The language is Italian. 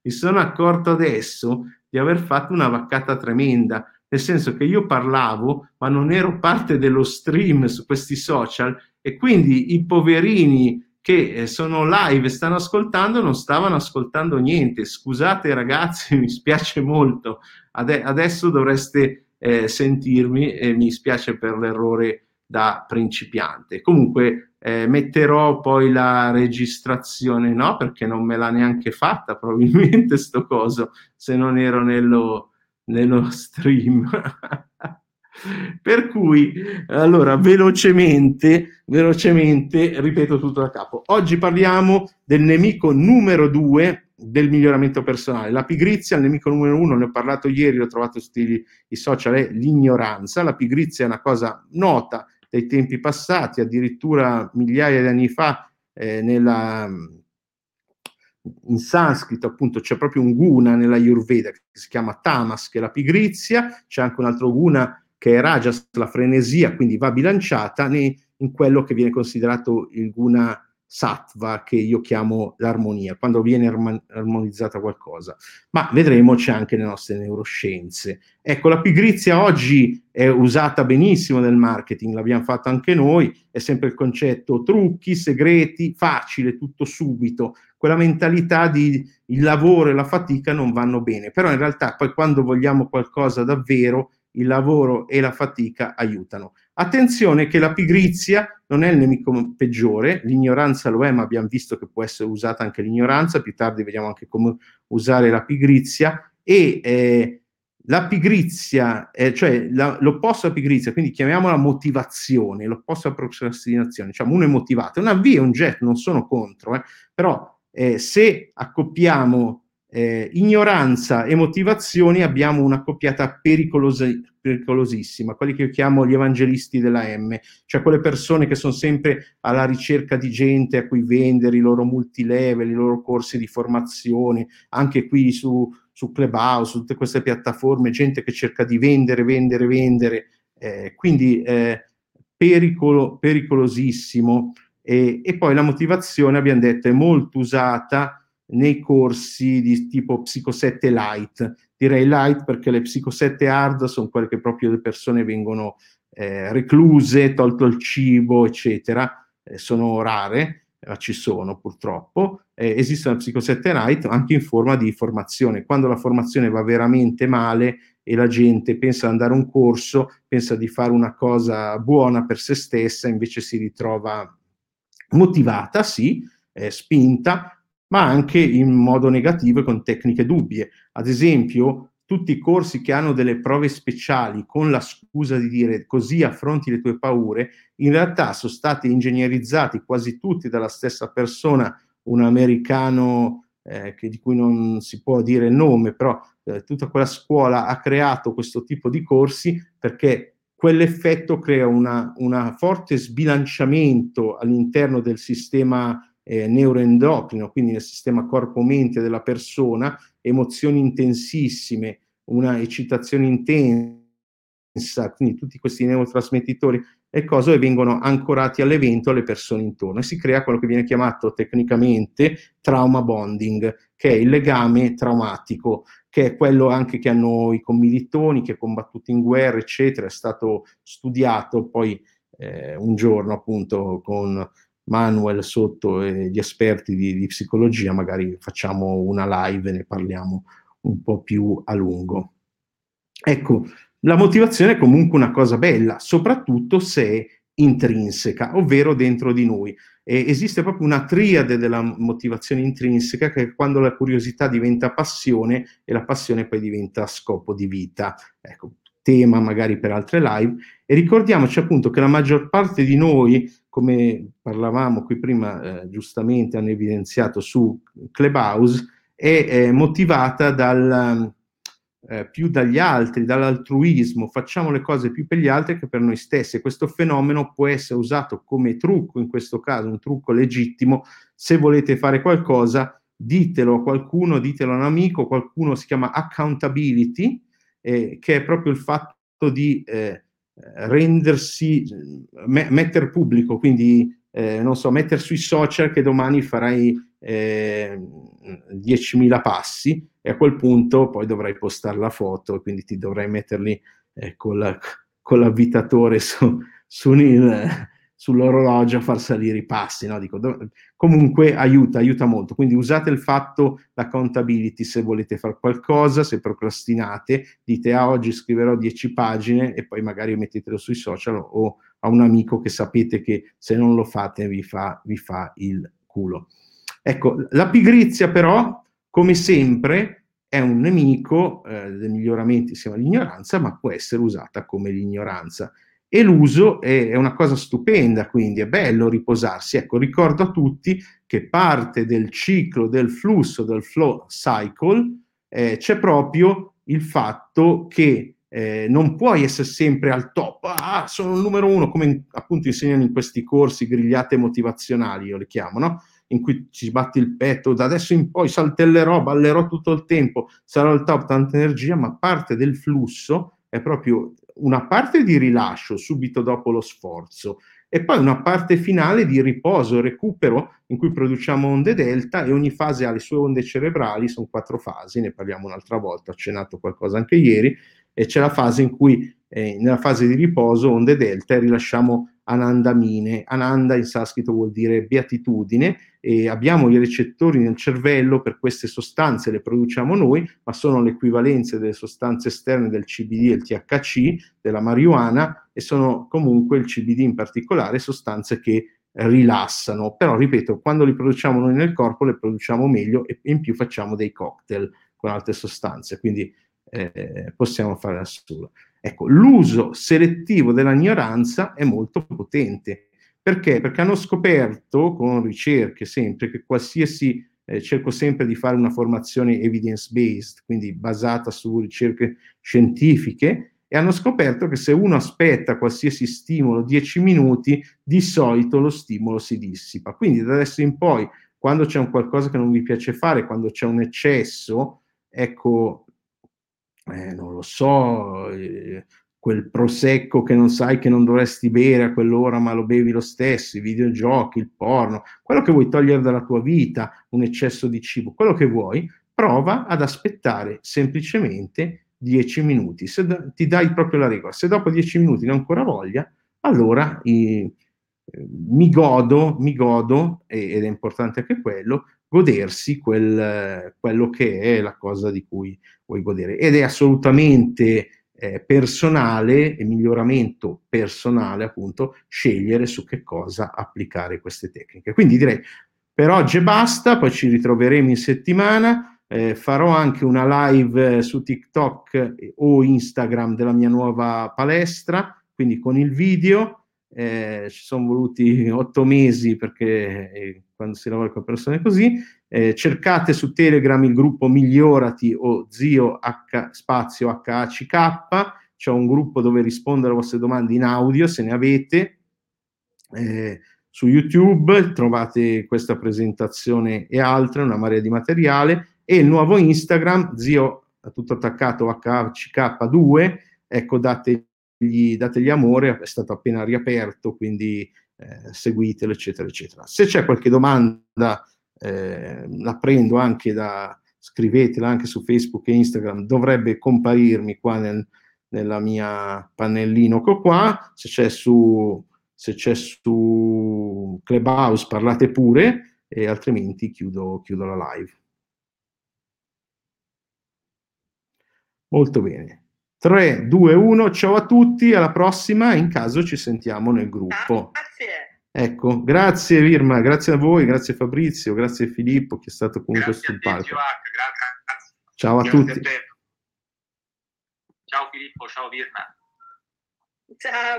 mi sono accorto adesso di aver fatto una vaccata tremenda, nel senso che io parlavo, ma non ero parte dello stream su questi social e quindi i poverini che eh, sono live e stanno ascoltando non stavano ascoltando niente. Scusate ragazzi, mi spiace molto. Ade- adesso dovreste eh, sentirmi e mi spiace per l'errore da principiante. Comunque eh, metterò poi la registrazione, no? Perché non me l'ha neanche fatta probabilmente sto coso se non ero nello, nello stream. Per cui, allora, velocemente, velocemente, ripeto tutto da capo. Oggi parliamo del nemico numero due del miglioramento personale. La pigrizia, il nemico numero uno, ne ho parlato ieri, l'ho trovato su i social, è l'ignoranza. La pigrizia è una cosa nota dai tempi passati, addirittura migliaia di anni fa, eh, nella, in sanscrito appunto c'è proprio un guna nella Ayurveda che si chiama tamas, che è la pigrizia, c'è anche un altro guna che è Rajas, la frenesia, quindi va bilanciata ne, in quello che viene considerato il guna sattva, che io chiamo l'armonia, quando viene armonizzata qualcosa. Ma vedremo c'è anche nelle nostre neuroscienze. Ecco, la pigrizia oggi è usata benissimo nel marketing, l'abbiamo fatto anche noi, è sempre il concetto trucchi, segreti, facile, tutto subito. Quella mentalità di il lavoro e la fatica non vanno bene, però in realtà poi quando vogliamo qualcosa davvero il lavoro e la fatica aiutano. Attenzione che la pigrizia non è il nemico peggiore, l'ignoranza lo è, ma abbiamo visto che può essere usata anche l'ignoranza, più tardi vediamo anche come usare la pigrizia e eh, la pigrizia, eh, cioè la, l'opposto alla pigrizia, quindi chiamiamola motivazione, l'opposto alla procrastinazione, diciamo uno è motivato, una via, un jet, non sono contro, eh, però eh, se accoppiamo eh, ignoranza e motivazioni abbiamo una coppiata pericolosi, pericolosissima, quelli che io chiamo gli evangelisti della M, cioè quelle persone che sono sempre alla ricerca di gente a cui vendere i loro multilevel, i loro corsi di formazione, anche qui su, su Clubhouse, su tutte queste piattaforme, gente che cerca di vendere, vendere, vendere, eh, quindi eh, pericolo, pericolosissimo. E, e poi la motivazione, abbiamo detto, è molto usata nei corsi di tipo Psico 7 Light. Direi light perché le Psico 7 hard sono quelle che proprio le persone vengono eh, recluse, tolto il cibo, eccetera. Eh, sono rare, ma ci sono purtroppo. Eh, esiste la Psico 7 Light anche in forma di formazione. Quando la formazione va veramente male e la gente pensa ad andare a un corso, pensa di fare una cosa buona per se stessa, invece si ritrova motivata, sì, eh, spinta, ma anche in modo negativo e con tecniche dubbie. Ad esempio, tutti i corsi che hanno delle prove speciali con la scusa di dire così affronti le tue paure, in realtà sono stati ingegnerizzati quasi tutti dalla stessa persona, un americano eh, che, di cui non si può dire il nome, però eh, tutta quella scuola ha creato questo tipo di corsi perché quell'effetto crea un forte sbilanciamento all'interno del sistema eh, neuroendocrino, quindi nel sistema corpo-mente della persona, emozioni intensissime, una eccitazione intensa, quindi tutti questi neurotrasmettitori e cose vengono ancorati all'evento alle persone intorno e si crea quello che viene chiamato tecnicamente trauma bonding, che è il legame traumatico, che è quello anche che hanno i commilitoni, che combattuti in guerra, eccetera, è stato studiato poi eh, un giorno appunto con Manuel sotto e gli esperti di, di, psicologia, magari facciamo una live e ne parliamo un po' più a lungo. Ecco, la motivazione è comunque una cosa bella, soprattutto se intrinseca, ovvero dentro di noi. E esiste proprio una triade della motivazione intrinseca che è quando la curiosità diventa passione e la passione poi diventa scopo di vita. Ecco, tema magari per altre live. E ricordiamoci appunto che la maggior parte di noi come parlavamo qui prima, eh, giustamente hanno evidenziato su Clubhouse, è, è motivata dal, eh, più dagli altri, dall'altruismo, facciamo le cose più per gli altri che per noi stessi. Questo fenomeno può essere usato come trucco, in questo caso un trucco legittimo, se volete fare qualcosa, ditelo a qualcuno, ditelo a un amico, qualcuno si chiama accountability, eh, che è proprio il fatto di eh, rendersi, me, mettere pubblico, quindi eh, non so, mettere sui social che domani farai eh, 10.000 passi e a quel punto poi dovrai postare la foto e quindi ti dovrai metterli eh, con, con l'avvitatore su, su il, sull'orologio a far salire i passi. No? Dico, do- comunque aiuta, aiuta molto. Quindi usate il fatto l'accountability se volete fare qualcosa, se procrastinate, dite ah, oggi scriverò 10 pagine e poi magari mettetelo sui social o a un amico che sapete che se non lo fate vi fa, vi fa il culo. Ecco, la pigrizia però, come sempre, è un nemico eh, del miglioramento insieme all'ignoranza, ma può essere usata come l'ignoranza e l'uso è, una cosa stupenda, quindi è bello riposarsi. Ecco, ricordo a tutti che parte del ciclo del flusso, del flow cycle, eh, c'è proprio il fatto che eh, non puoi essere sempre al top, ah, sono il numero uno, come in, appunto insegnano in questi corsi grigliate motivazionali, io le chiamo, no? in cui ci sbatti il petto, da adesso in poi saltellerò, ballerò tutto il tempo, sarò al top, tanta energia, ma parte del flusso è proprio una parte di rilascio subito dopo lo sforzo e poi una parte finale di riposo, recupero in cui produciamo onde delta e ogni fase ha le sue onde cerebrali, sono quattro fasi, ne parliamo un'altra volta, ho accennato qualcosa anche ieri, e c'è la fase in cui eh, nella fase di riposo, onde delta, e rilasciamo anandamine. Ananda in sanscrito vuol dire beatitudine e abbiamo i recettori nel cervello per queste sostanze, le produciamo noi, ma sono le equivalenze delle sostanze esterne del CBD e il THC, della marijuana e sono comunque il CBD in particolare sostanze che rilassano, però ripeto, quando li produciamo noi nel corpo le produciamo meglio e in più facciamo dei cocktail con altre sostanze, quindi eh, possiamo fare solo. Ecco, l'uso selettivo dell'ignoranza è molto potente. Perché? Perché hanno scoperto con ricerche sempre che qualsiasi, eh, cerco sempre di fare una formazione evidence-based, quindi basata su ricerche scientifiche, e hanno scoperto che se uno aspetta qualsiasi stimolo 10 minuti, di solito lo stimolo si dissipa. Quindi da adesso in poi, quando c'è un qualcosa che non vi piace fare, quando c'è un eccesso, ecco, eh, non lo so, eh, quel prosecco che non sai che non dovresti bere a quell'ora, ma lo bevi lo stesso, i videogiochi, il porno, quello che vuoi togliere dalla tua vita, un eccesso di cibo, quello che vuoi, prova ad aspettare semplicemente 10 minuti. Se da, ti dai proprio la regola, se dopo 10 minuti non ancora voglia, allora eh, mi godo, mi godo, ed è importante anche quello, godersi quel, quello che è la cosa di cui vuoi godere. Ed è assolutamente eh, personale e miglioramento personale, appunto, scegliere su che cosa applicare queste tecniche. Quindi direi per oggi basta, poi ci ritroveremo in settimana. Eh, farò anche una live su TikTok o Instagram della mia nuova palestra, quindi con il video. Eh, ci sono voluti otto mesi perché eh, quando si lavora con persone così. Eh, cercate su Telegram il gruppo Migliorati o Zio H, spazio HACK, c'è un gruppo dove rispondere alle vostre domande in audio se ne avete. Eh, su YouTube trovate questa presentazione e altre, una marea di materiale, e il nuovo Instagram, zio tutto attaccato HCK2, ecco dategli, dategli amore, è stato appena riaperto, quindi eh, seguitelo, eccetera, eccetera. Se c'è qualche domanda, eh, la prendo anche da, scrivetela anche su Facebook e Instagram, dovrebbe comparirmi qua nel, nella mia pannellino qua, se c'è su, se c'è su Clubhouse parlate pure e altrimenti chiudo, chiudo la live. Molto bene. 3, 2, 1, ciao a tutti, alla prossima, in caso ci sentiamo nel gruppo. Grazie. Ecco, grazie Virma, grazie a voi, grazie Fabrizio, grazie Filippo che è stato comunque grazie sul palco. Ciao a grazie tutti. A ciao Filippo, ciao Virma. Ciao.